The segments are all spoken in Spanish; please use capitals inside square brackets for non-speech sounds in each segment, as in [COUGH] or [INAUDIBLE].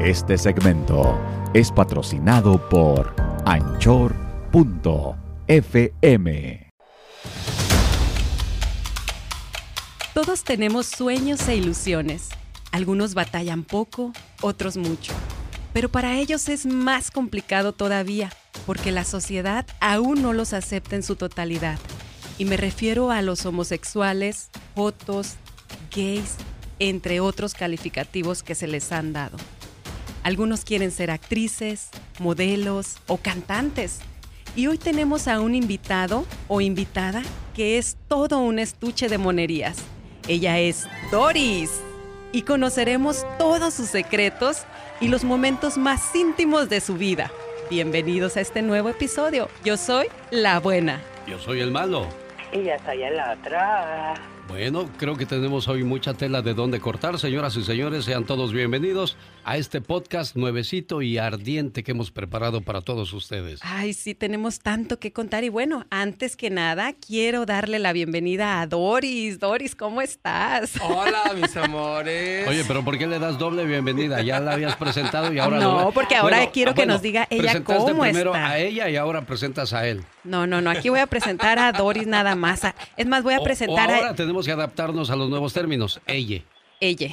Este segmento es patrocinado por anchor.fm. Todos tenemos sueños e ilusiones. Algunos batallan poco, otros mucho. Pero para ellos es más complicado todavía, porque la sociedad aún no los acepta en su totalidad. Y me refiero a los homosexuales, fotos, gays, entre otros calificativos que se les han dado. Algunos quieren ser actrices, modelos o cantantes. Y hoy tenemos a un invitado o invitada que es todo un estuche de monerías. Ella es Doris. Y conoceremos todos sus secretos y los momentos más íntimos de su vida. Bienvenidos a este nuevo episodio. Yo soy la buena. Yo soy el malo. Y ya soy el otro. Bueno, creo que tenemos hoy mucha tela de dónde cortar. Señoras y señores, sean todos bienvenidos a este podcast nuevecito y ardiente que hemos preparado para todos ustedes. Ay, sí, tenemos tanto que contar. Y bueno, antes que nada, quiero darle la bienvenida a Doris. Doris, ¿cómo estás? Hola, [LAUGHS] mis amores. Oye, pero ¿por qué le das doble bienvenida? Ya la habías presentado y ahora no. No, porque ahora quiero que nos diga ella cómo primero está. a ella y ahora presentas a él. No, no, no. Aquí voy a presentar a Doris nada más. Es más, voy a presentar o ahora a. tenemos que adaptarnos a los nuevos términos. Ella. [LAUGHS] Ella.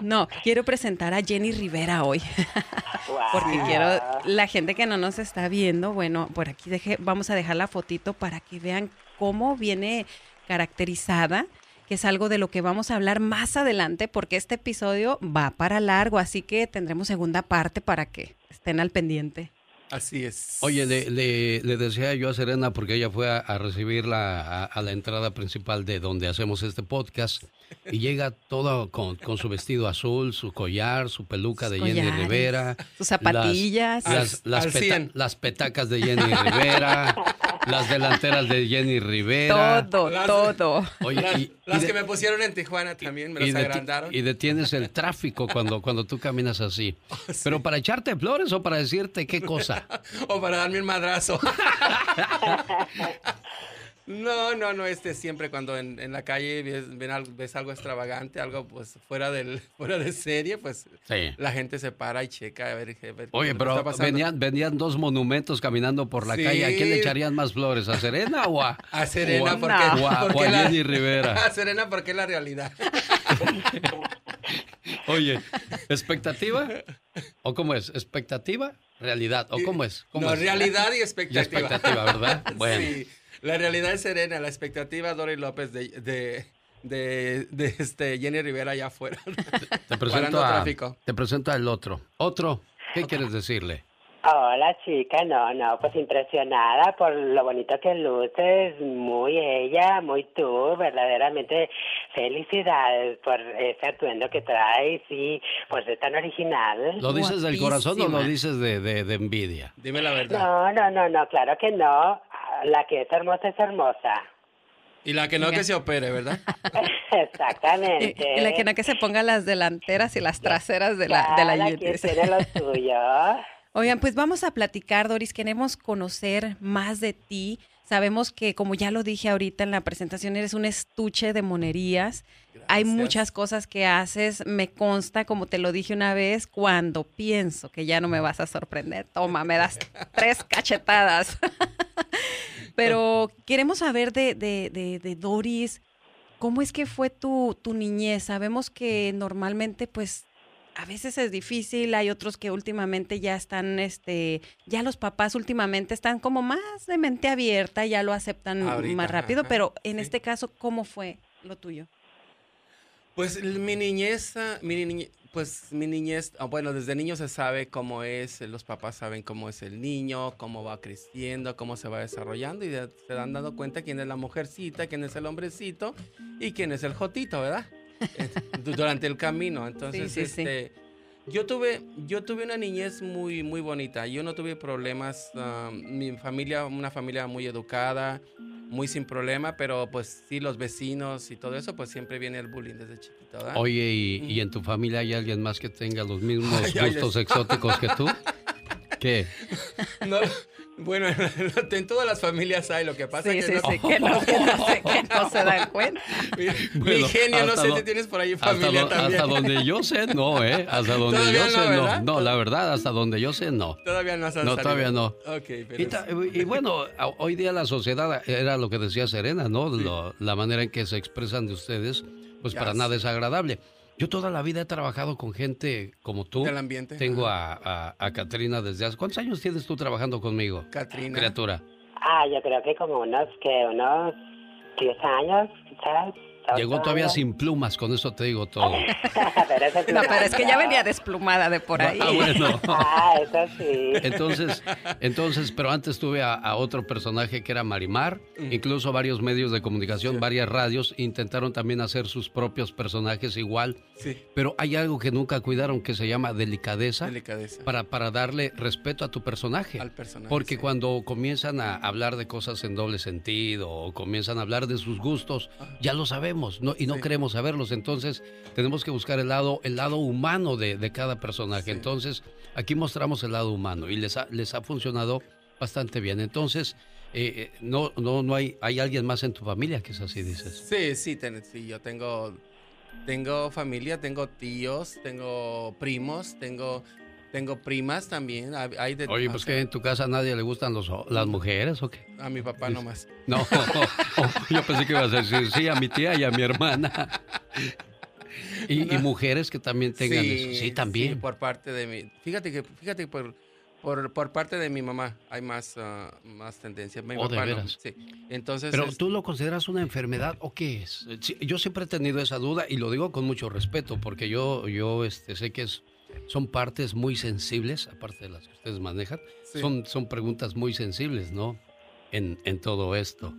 no, quiero presentar a Jenny Rivera hoy. [LAUGHS] Porque quiero, la gente que no nos está viendo, bueno, por aquí deje, vamos a dejar la fotito para que vean cómo viene caracterizada, que es algo de lo que vamos a hablar más adelante, porque este episodio va para largo, así que tendremos segunda parte para que estén al pendiente. Así es. Oye, le, le, le, decía yo a Serena, porque ella fue a, a recibirla a, a, la entrada principal de donde hacemos este podcast, y llega todo con, con su vestido azul, su collar, su peluca de Jenny Rivera. Sus zapatillas. Las, las, las, peta, las petacas de Jenny Rivera. [LAUGHS] las delanteras de Jenny Rivera. Todo, las, todo. Oye, las, y, las y de, que me pusieron en Tijuana también, me las agrandaron. Y detienes el tráfico cuando, cuando tú caminas así. [LAUGHS] Oh, sí. Pero para echarte flores o para decirte qué cosa. [LAUGHS] o para darme un madrazo. [LAUGHS] No, no, no, este siempre cuando en, en la calle ves, ven, ves, algo extravagante, algo pues fuera del [LAUGHS] fuera de serie, pues sí. la gente se para y checa a ver, a ver Oye, pero venían, venían dos monumentos caminando por la sí. calle, ¿a quién le echarían más flores? ¿A Serena o a, [LAUGHS] a Serena? O a, porque, o a, porque o a la, Jenny [LAUGHS] Rivera. A Serena porque es la realidad. Oye, ¿expectativa? ¿O cómo es? ¿Expectativa? ¿Realidad? ¿O cómo es? ¿Cómo no, es? realidad y expectativa. Y expectativa, ¿verdad? Bueno. Sí. La realidad es serena, la expectativa Doris López de, de, de, de este Jenny Rivera allá afuera. Te, [LAUGHS] presento a, tráfico. Te presento al otro. Otro, ¿qué quieres decirle? Hola chica, no, no, pues impresionada por lo bonito que luces, muy ella, muy tú, verdaderamente felicidades por ese atuendo que traes y pues es tan original. ¿Lo dices del corazón o lo dices de, de, de envidia? Dime la verdad. No, no, no, no, claro que no, la que es hermosa es hermosa. Y la que no que se opere, ¿verdad? [LAUGHS] Exactamente. Y, y, la que no que se ponga las delanteras y las traseras de la, de la quien tiene lo [LAUGHS] suyo. Oigan, pues vamos a platicar, Doris. Queremos conocer más de ti. Sabemos que, como ya lo dije ahorita en la presentación, eres un estuche de monerías. Gracias. Hay muchas cosas que haces. Me consta, como te lo dije una vez, cuando pienso que ya no me vas a sorprender. Toma, me das [LAUGHS] tres cachetadas. [LAUGHS] Pero queremos saber de, de, de, de, Doris, ¿cómo es que fue tu, tu niñez? Sabemos que normalmente, pues, a veces es difícil, hay otros que últimamente ya están, este, ya los papás últimamente están como más de mente abierta, ya lo aceptan Ahorita, más rápido, ajá, pero en sí. este caso, ¿cómo fue lo tuyo? Pues mi niñez, mi niñez, pues mi niñez, bueno, desde niño se sabe cómo es, los papás saben cómo es el niño, cómo va creciendo, cómo se va desarrollando y se dan dando cuenta quién es la mujercita, quién es el hombrecito y quién es el jotito, ¿verdad? Durante el camino. Entonces, sí, sí, este, sí. yo tuve, yo tuve una niñez muy, muy bonita. Yo no tuve problemas. Uh, mi familia, una familia muy educada, muy sin problema, pero pues sí, los vecinos y todo eso, pues siempre viene el bullying desde chiquito. ¿verdad? Oye, ¿y, ¿y, en tu familia hay alguien más que tenga los mismos [LAUGHS] ay, gustos ay, exóticos que tú? [LAUGHS] ¿Qué? No, Bueno, [LAUGHS] en todas las familias hay, lo que pasa sí, es que, no... Sí, que, no, que, no se, que no [LAUGHS] se dan cuenta. Mi, genio, no sé si tienes por ahí familia hasta también. Hasta donde yo sé, no, ¿eh? Hasta donde yo no, sé, ¿verdad? no. No, la verdad, hasta donde yo sé, no. Todavía no has No, salido. todavía no. Ok, pero... Y, ta- y bueno, hoy día la sociedad era lo que decía Serena, ¿no? Lo- la manera en que se expresan de ustedes, pues Ya para sé. nada es agradable. Yo toda la vida he trabajado con gente como tú. Del ambiente. Tengo a, a, a Catrina desde hace... ¿Cuántos años tienes tú trabajando conmigo? Catrina. Criatura. Ah, yo creo que como unos, que unos 10 años, quizás. Llegó todavía sin plumas, con eso te digo todo. [LAUGHS] pero eso No, pero es que ya venía desplumada de por ahí. Ah, bueno. [LAUGHS] [LAUGHS] Ah, eso sí. Entonces, entonces, pero antes tuve a, a otro personaje que era Marimar, Mm. incluso varios medios de comunicación, varias radios intentaron también hacer sus propios personajes igual, Sí, pero hay algo que nunca cuidaron que se llama delicadeza delicadeza. para, para darle respeto a tu personaje. Al personaje, Porque sí. cuando comienzan a hablar de cosas en doble sentido o comienzan a hablar de sus gustos, ya lo sabemos ¿no? y no Sí. queremos saberlos. Entonces tenemos que buscar el lado, el lado humano de, de cada personaje. Sí. Entonces aquí mostramos el lado humano y les ha, les ha funcionado bastante bien. Entonces, eh, eh, no, no, no hay, hay alguien más en tu familia que es así, dices. Sí, sí, ten- sí, yo tengo, tengo familia, tengo tíos, tengo primos, tengo, tengo primas también. hay- de, Oye, pues que en tu casa a nadie le gustan los, las mujeres o qué? A mi papá nomás. No, [LAUGHS] yo pensé que ibas a decir sí a mi tía y a mi hermana. Y, y mujeres que también tengan eso. Sí, también. sí, por parte de mi. Fíjate que, fíjate que por, por, por parte de mi mamá hay más, ah, más tendencia. Mi Oh, ¿de no, veras? sí. Entonces. Pero es- tú lo consideras una enfermedad o qué es? Sí, yo siempre he tenido esa duda y lo digo con mucho respeto porque yo, yo este, sé que es, son partes muy sensibles, aparte de las que ustedes manejan, Sí. son, son preguntas muy sensibles, ¿no? En, en todo esto.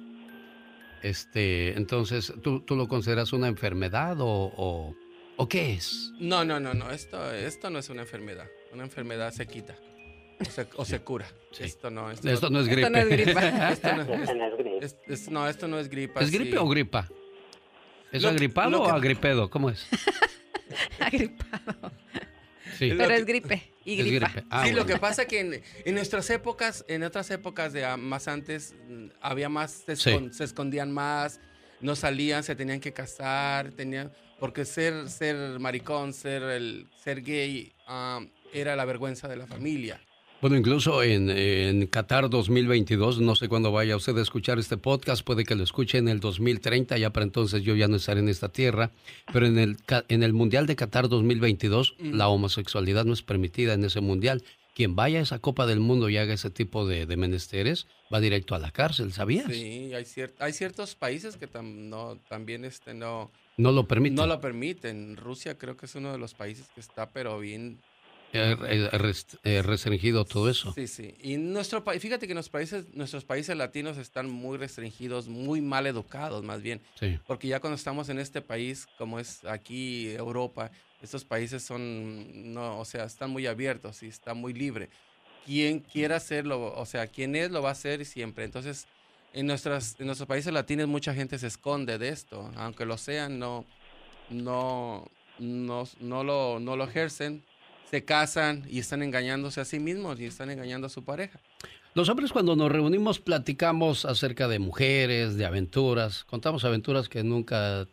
Este, entonces, ¿tú, tú lo consideras una enfermedad o, o, o qué es? No, no, no, no. Esto, esto no es una enfermedad. Una enfermedad se quita. O se, o se cura. Sí. Esto no. Esto, Esto no es gripe. Esto no es gripa. [LAUGHS] esto no- es es- es- no, esto no es gripa. ¿Es gripe sí. o gripa? ¿Es Lo- agripado lo que- o agripedo? ¿Cómo es? [LAUGHS] Agripado. Sí. Pero es gripe y Es gripa. gripe. Ah, sí, lo que pasa que en, en nuestras épocas, en otras épocas de más antes, mm, había más, se, Sí. escon- se escondían más, no salían, se tenían que casar, tenían, porque ser, ser maricón, ser, el, ser gay, ah, era la vergüenza de la familia. Bueno, incluso en, en Qatar 2022, no sé cuándo vaya usted a escuchar este podcast, puede que lo escuche en el 2030, ya para entonces yo ya no estaré en esta tierra, pero en el, en el Mundial de Qatar 2022, la homosexualidad no es permitida en ese Mundial. Quien vaya a esa Copa del Mundo y haga ese tipo de, de menesteres, va directo a la cárcel, ¿sabías? Sí, hay, cier- hay ciertos países que tam- no, también este, no, No lo permite. no lo permiten. Rusia creo que es uno de los países que está, pero bien Rest- restringido todo eso. Sí, sí. Y nuestro país, fíjate que nuestros países, nuestros países latinos están muy restringidos, muy mal educados más bien. Sí. Porque ya cuando estamos en este país, como es aquí Europa, estos países son, no, o sea, están muy abiertos y está muy libre. Quien quiera hacerlo, o sea, quien es, lo va a hacer siempre. Entonces, en, nuestras, en nuestros países latinos mucha gente se esconde de esto. Aunque lo sean, no, no, no, no, lo, no lo ejercen. Se casan y están engañándose a sí mismos y están engañando a su pareja. Los hombres cuando nos reunimos platicamos acerca de mujeres, de aventuras, contamos aventuras que nunca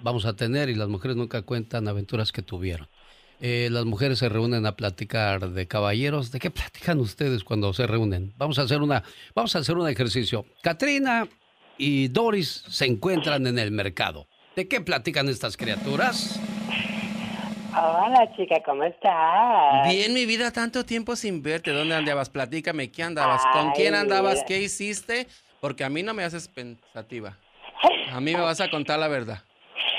vamos a tener y las mujeres nunca cuentan aventuras que tuvieron. Eh, las mujeres se reúnen a platicar de caballeros. ¿De qué platican ustedes cuando se reúnen? Vamos a hacer una, vamos a hacer un ejercicio. Katrina y Doris se encuentran en el mercado. ¿De qué platican estas criaturas? Hola, chica, ¿cómo estás? Bien, mi vida, tanto tiempo sin verte. ¿Dónde andabas? Platícame, ¿qué andabas? ¿Con quién andabas? ¿Qué hiciste? Porque a mí no me haces pensativa. A mí me [LAUGHS] vas a contar la verdad.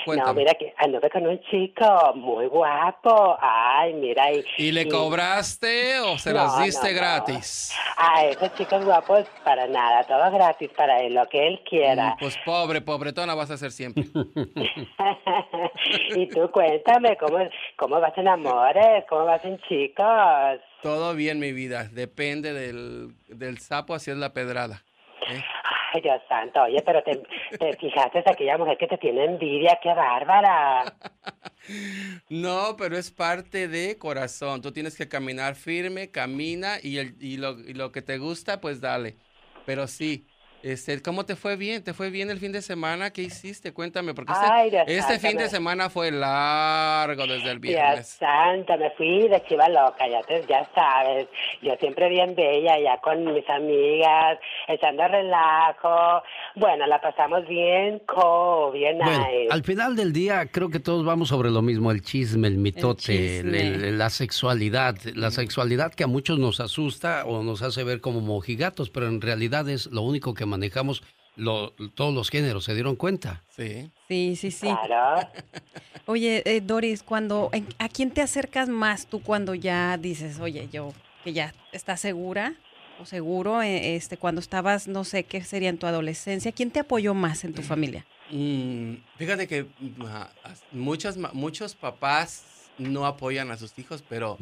No, Cuéntame. mira que anduve con un chico muy guapo. Ay, mira. ¿Y, ¿Y le y- cobraste o se No, las diste no, no. gratis? A esos chicos guapos, para nada, todo gratis para él, lo que él quiera. Mm, Pues pobre, pobretona vas a ser siempre. [LAUGHS] [LAUGHS] y tú cuéntame, ¿cómo, ¿cómo vas en amores? ¿Cómo vas en chicos? Todo bien, mi vida. Depende del, del sapo, así es la pedrada. ¿eh? Dios santo, oye, pero te, te fijaste aquella mujer que te tiene envidia, qué bárbara. No, pero es parte de corazón. Tú tienes que caminar firme, camina y, el, y, lo, y lo que te gusta, pues dale. Pero sí, este, ¿Cómo te fue bien? ¿Te fue bien el fin de semana? ¿Qué hiciste? Cuéntame, porque este, este fin de semana fue largo desde el viernes. Dios santo, me fui de chiva loca, ya, te, ya sabes. Yo siempre bien bella, ya con mis amigas, echando relajo. Bueno, la pasamos bien, co, bien bueno, Al final del día, creo que todos vamos sobre lo mismo, el chisme, el mitote, la sexualidad. La sexualidad que a muchos nos asusta o nos hace ver como mojigatos, pero en realidad es lo único que manejamos todos los géneros, ¿se dieron cuenta? Sí. Sí, sí, sí. [LAUGHS] Oye, eh, Doris, cuando, ¿a quién te acercas más tú cuando ya dices, oye, yo, que ya estás segura o seguro, eh, este, cuando estabas, no sé, qué sería en tu adolescencia, ¿quién te apoyó más en tu familia? Mm, fíjate que mm, muchos, muchos papás no apoyan a sus hijos, pero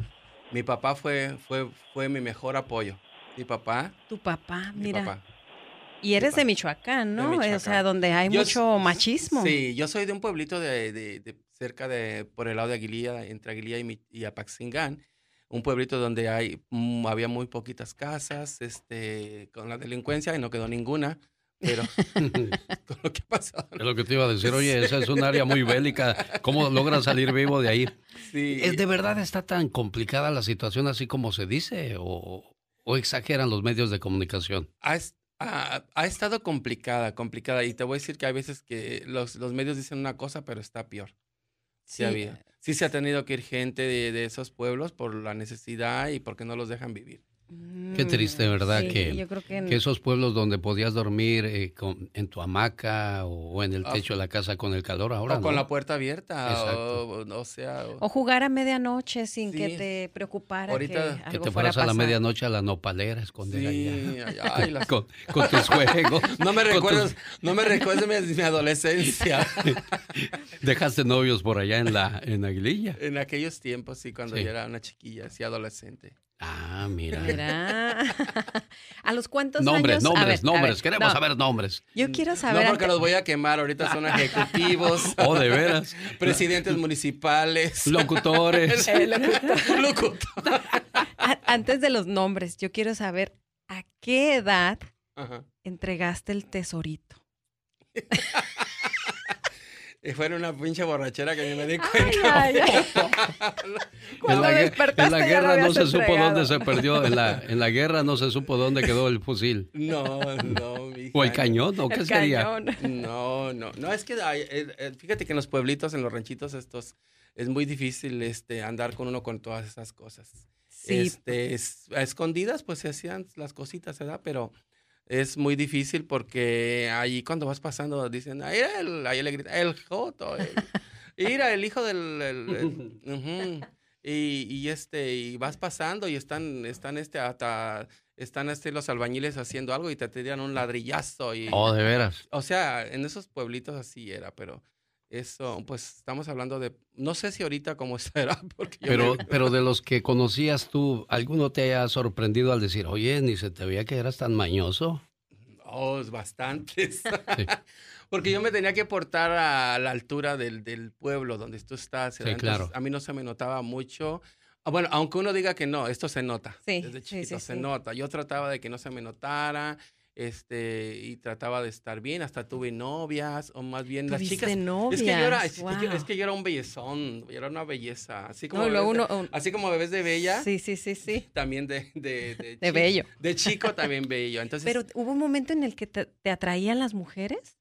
mi papá fue, fue, fue mi mejor apoyo. Mi papá. Tu papá, mira. Y eres de Michoacán, ¿no? O sea, donde hay mucho machismo. Sí, yo soy de un pueblito de, cerca de, por el lado de Aguililla, entre Aguililla y, y Apaxingán. Un pueblito donde hay, mm, había muy poquitas casas, este, con la delincuencia y no quedó ninguna. Pero [LAUGHS] [LAUGHS] con lo que ha pasado. Es lo que te iba a decir, oye, esa es un área muy bélica. ¿Cómo logras salir vivo de ahí? Sí. ¿Es de verdad está tan complicada la situación así como se dice? ¿O, o exageran los medios de comunicación? Ah, ha, estado complicada, complicada. Y te voy a decir que hay veces que los, los medios dicen una cosa, pero está peor. Sí, había. Sí se ha tenido que ir gente de, de, esos pueblos por la necesidad y porque no los dejan vivir. Qué triste, ¿verdad? que, que, esos pueblos donde podías dormir eh, en tu hamaca o, en el ah, techo de la casa con el calor ahora. O con la puerta abierta. O, sea, o, jugar a medianoche sin que te preocupara. Ahorita, que, te fueras a, la medianoche a la nopalera, esconder allá. con, tus juegos. [LAUGHS] no me recuerdes, no me recuerdes mi, mi adolescencia. [LAUGHS] Dejaste novios por allá en la en Aguililla. En aquellos tiempos, sí, cuando yo era una chiquilla, así adolescente. Ah, mira. [LAUGHS] ¿A los cuántos nombres, años? Nombres, nombres, queremos saber nombres. Yo quiero saber. No, porque los voy a quemar. Ahorita son [LAUGHS] ejecutivos. [LAUGHS] Oh, de veras. Presidentes municipales. Locutores. Locutor. Antes de los nombres, yo quiero saber a qué edad entregaste el tesorito. Y fue una pinche borrachera que ni me di cuenta. [LAUGHS] en, la, en, la, guerra no se supo dónde se perdió. En la, en la guerra no se supo dónde quedó el fusil. No, no. Mi ¿O el cañón? ¿O qué sería? No, no. No, es que eh, eh, fíjate que en los pueblitos, en los ranchitos estos, es muy difícil este, andar con uno con todas esas cosas. Sí. Este, a escondidas, pues se hacían las cositas, ¿verdad? Pero es muy difícil porque ahí cuando vas pasando dicen, ahí, el, ahí le grita, el Joto, el, mira, el hijo del... [LAUGHS] y, y, este, y vas pasando y están, están este, hasta, están este, los albañiles haciendo algo y te tiran un ladrillazo. Y, oh, de veras. O sea, en esos pueblitos así era, pero eso, pues estamos hablando de, no sé si ahorita cómo [LAUGHS] será. Porque pero, pero de los que conocías tú, ¿alguno te haya sorprendido al decir, oye, ni se te veía que eras tan mañoso? Oh, bastantes. [LAUGHS] porque yo me tenía que portar a la altura del, del pueblo donde tú estás. Sí, claro. A mí no se me notaba mucho. Ah, bueno, aunque uno diga que no, esto se nota. Sí, Desde chiquito se nota. Yo trataba de que no se me notara este y trataba de estar bien hasta tuve novias o más bien las chicas novias? es que yo era es, que yo era un bellezón yo era una belleza así como bebés de, así como bebés de bella sí sí sí sí [LAUGHS] también de de, de, de bello de chico [LAUGHS] también bello entonces pero hubo un momento en el que te, atraían las mujeres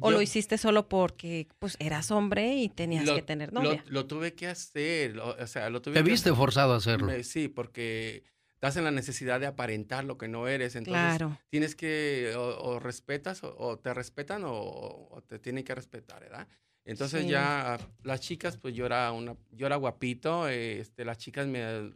¿O lo hiciste solo porque pues eras hombre y tenías que tener novia? Lo, tuve que hacer, o sea, lo tuve ¿Te viste forzado a hacerlo? Sí, porque estás en la necesidad de aparentar lo que no eres. Entonces tienes que, o, respetas, o, te respetan, o, te tienen que respetar, ¿verdad? Entonces ya las chicas, pues yo era, una, yo era guapito, este, las chicas me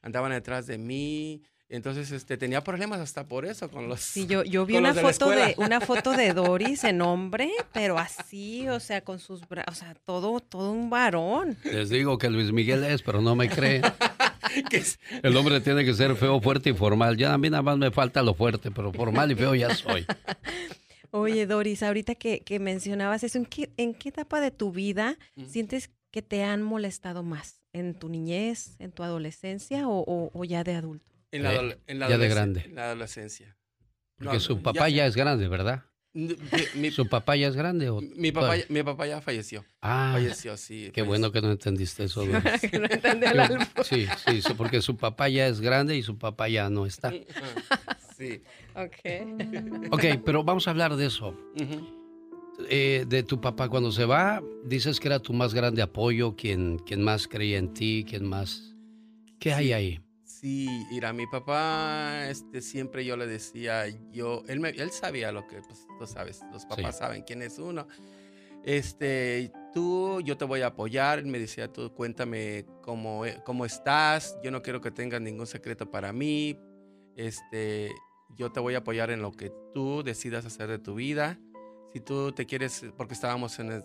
andaban detrás de mí, entonces, este, tenía problemas hasta por eso con los. Sí, yo, yo [LAUGHS] vi una foto de, una foto de Doris en hombre, pero así, o sea, con sus brazos, o sea, todo, todo un varón. Les digo que Luis Miguel es, pero no me [LAUGHS] [LAUGHS] El hombre tiene que ser feo, fuerte y formal. Ya a mí nada más me falta lo fuerte, pero formal y feo ya soy. [LAUGHS] Oye, Doris, ahorita que, mencionabas eso, ¿en qué, ¿en qué etapa de tu vida sientes que te han molestado más? ¿En tu niñez, en tu adolescencia o, o, ya de adulto? En la, Eh, en la ya de grande. En la adolescencia. Porque No, su ya- papá ya, es grande, ¿verdad? Mi, ¿Su papá ya es grande o mi papá, ya- mi papá ya falleció. Ah, Falleció, sí. qué falleció. bueno que no entendiste eso. [LAUGHS] Que no entendí el. Sí, sí, sí, porque su papá ya es grande y su papá ya no está. Sí. Ok. Ok, pero vamos a hablar de eso. Eh, de tu papá cuando se va, dices que era tu más grande apoyo, quien, quien más creía en ti, quien más... ¿Qué hay ahí? Sí, mira, mi papá, este, siempre yo le decía, yo, él, me- él sabía lo que, pues, tú sabes, los papás saben quién es uno. Este, tú, yo te voy a apoyar. Él me decía, tú cuéntame cómo, e- cómo estás. Yo no quiero que tengas ningún secreto para mí. Este, yo te voy a apoyar en lo que tú decidas hacer de tu vida. Si tú te quieres, porque estábamos en el,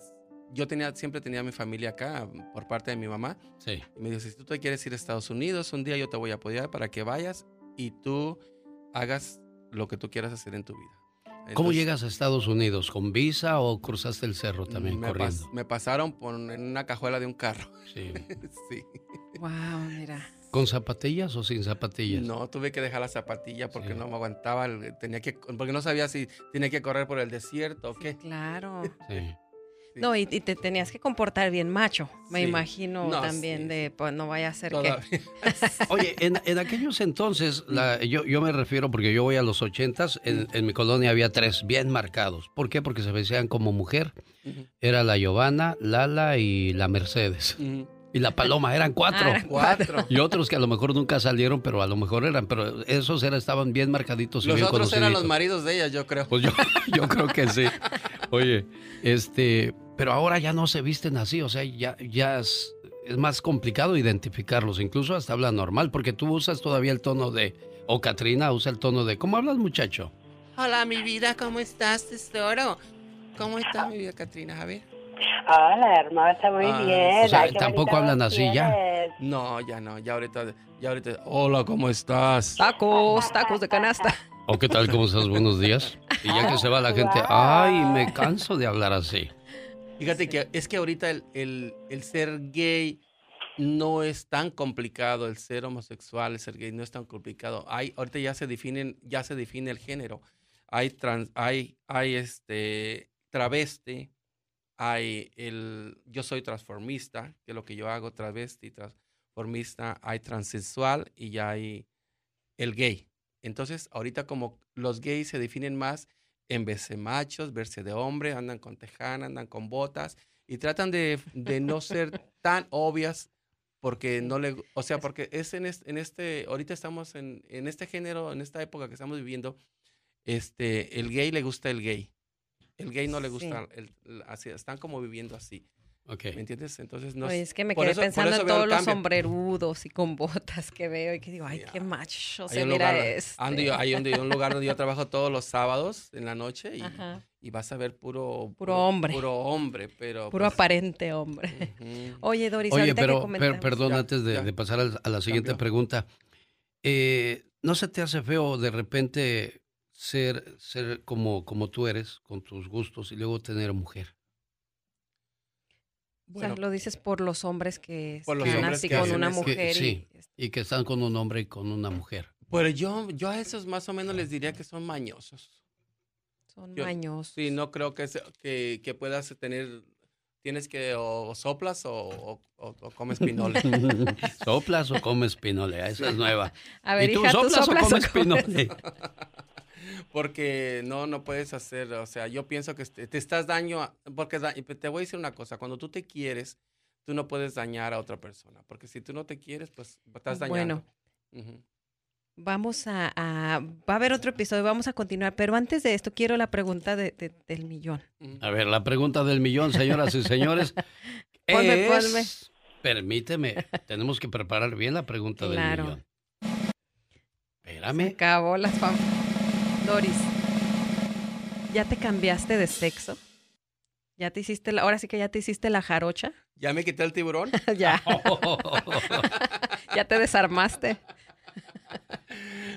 yo tenía, siempre tenía mi familia acá por parte de mi mamá. Sí. Y me dijo, si tú te quieres ir a Estados Unidos, un día yo te voy a apoyar para que vayas y tú hagas lo que tú quieras hacer en tu vida. ¿Cómo llegas a Estados Unidos? ¿Con visa o cruzaste el cerro también me, corriendo? pas- me pasaron por, en una cajuela de un carro. Sí. [LAUGHS] sí. Wow, mira. ¿Con zapatillas o sin zapatillas? No, tuve que dejar la zapatilla porque Sí. no me aguantaba. Tenía que, porque no sabía si tenía que correr por el desierto o qué. Claro. Sí. No, y, y te tenías que comportar bien macho, me Sí. imagino No, también sí, de, pues no vaya a ser que... [LAUGHS] Oye, en, en aquellos entonces, la- yo, yo me refiero, porque yo voy a los ochentas, en, en mi colonia había tres bien marcados. ¿Por qué? Porque se vestían como mujer. Era la Giovanna, Lala y la Mercedes. Y la Paloma, eran cuatro. Ah, eran Cuatro. Y otros que a lo mejor nunca salieron, pero a lo mejor eran, pero esos eran, estaban bien marcaditos y Los bien otros eran los maridos de ellas, yo creo. Pues yo, [LAUGHS] yo creo que sí. Oye, este, pero ahora ya no se visten así, o sea, ya, ya es, es más complicado identificarlos, incluso hasta habla normal, porque tú usas todavía el tono de, o Katrina usa el tono de, ¿cómo hablas muchacho? Hola, mi vida, ¿cómo estás, tesoro? ¿Cómo está mi vida, Katrina? A ver. Hola, hermosa, muy Ah, bien. o sea, Ay, tampoco hablan así ya. No, ya no, ya ahorita, ya ahorita. Hola, ¿cómo estás? Tacos, tacos de canasta. ¿O qué tal, cómo estás? Buenos días. Y ya que se va la [LAUGHS] gente, ay, me canso de hablar así. Fíjate que es que ahorita el, el, el ser gay no es tan complicado, el ser homosexual, el ser gay no es tan complicado. Hay, ahorita ya se definen, ya se define el género. Hay trans, hay, hay este travesti, hay el yo soy transformista, que es lo que yo hago, travesti, transformista, hay transexual y ya hay el gay. Entonces, ahorita como los gays se definen más en verse machos, verse de hombre, andan con tejana, andan con botas y tratan de, de no ser [LAUGHS] tan obvias porque no le, o sea, porque es en este, en este ahorita estamos en, en este género, en esta época que estamos viviendo, este, el gay le gusta el gay. El gay no le Sí. gusta, el, el- así, están como viviendo así, Ok. ¿me entiendes? Entonces no Oye, es que me quedé eso- pensando en todos los sombrerudos y con [LAUGHS] botas que veo y que digo, ay, Sí, qué macho Hay se un mira lugar, este. ando yo- hay un, un lugar donde yo trabajo todos los sábados en la noche y, y vas a ver puro, Puro hombre. Puro hombre, pero. puro pues, aparente hombre. ujú. Oye, Doris, Oye, que pero, per- comentamos- perdón, Ya, antes de, ya. de pasar a la siguiente Cambió. pregunta. Eh, ¿No se te hace feo de repente ser, ser como, como tú eres, con tus gustos, y luego tener mujer? O sea, Bueno, lo dices por los hombres que están así que con una. Que- mujer sí. y... Que están con un hombre y con una mujer. pero yo, yo a esos más o menos les diría que son mañosos. Son Yo- mañosos. Sí, no creo que, que, que puedas tener. Tienes que o soplas o, o, o- comes pinole. [LAUGHS] ¿Soplas o comes pinole? Esa es nueva. [LAUGHS] A ver, ¿Y tú hija, ¿tú soplas, soplas o comes pinole? [LAUGHS] Porque no, no puedes hacer, o sea, yo pienso que te, estás daño, a- porque te voy a decir una cosa, cuando tú te quieres, tú no puedes dañar a otra persona, porque si tú no te quieres, pues estás dañando. Bueno, vamos a, a- Va a haber otro episodio, vamos a continuar, pero antes de esto quiero la pregunta de- de- del millón. A ver, la pregunta del millón, señoras y señores. [LAUGHS] Ponme, es- ponme. Permíteme, tenemos que preparar bien la pregunta Claro. del millón. Se Espérame. acabó las fam... Doris, ¿ya te cambiaste de sexo? ¿Ya te hiciste la... Ahora sí que ya te hiciste la jarocha? ¿Ya me quité el tiburón? [LAUGHS] ya, [LAUGHS] [LAUGHS] ya te desarmaste.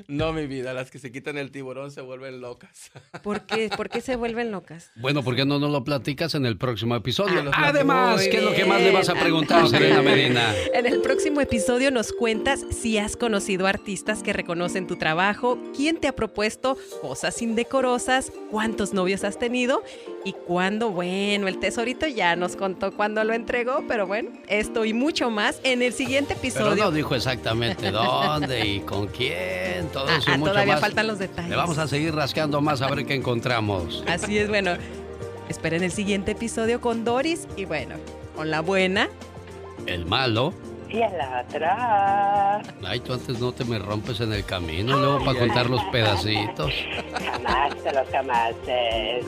No, mi vida, las que se quitan el tiburón se vuelven locas. [LAUGHS] ¿Por qué? ¿Por qué se vuelven locas? Bueno, ¿por qué no nos lo platicas en el próximo episodio? Además, ¿qué es lo que más le vas a preguntar, Serena Medina? En el próximo episodio nos cuentas si has conocido artistas que reconocen tu trabajo, quién te ha propuesto cosas indecorosas, cuántos novios has tenido y cuándo, bueno, el tesorito ya nos contó cuándo lo entregó, pero bueno, esto y mucho más en el siguiente episodio. Pero no dijo exactamente dónde y con quién, todo eso ah, y mucho todavía faltan los detalles. Le vamos a seguir rascando más a ver qué encontramos. Así es, bueno, esperen el siguiente episodio con Doris y bueno, con la buena. El malo y el otra. Ay, tú antes no te me rompes en el camino, luego para contar los pedacitos. Jamás te los jamases.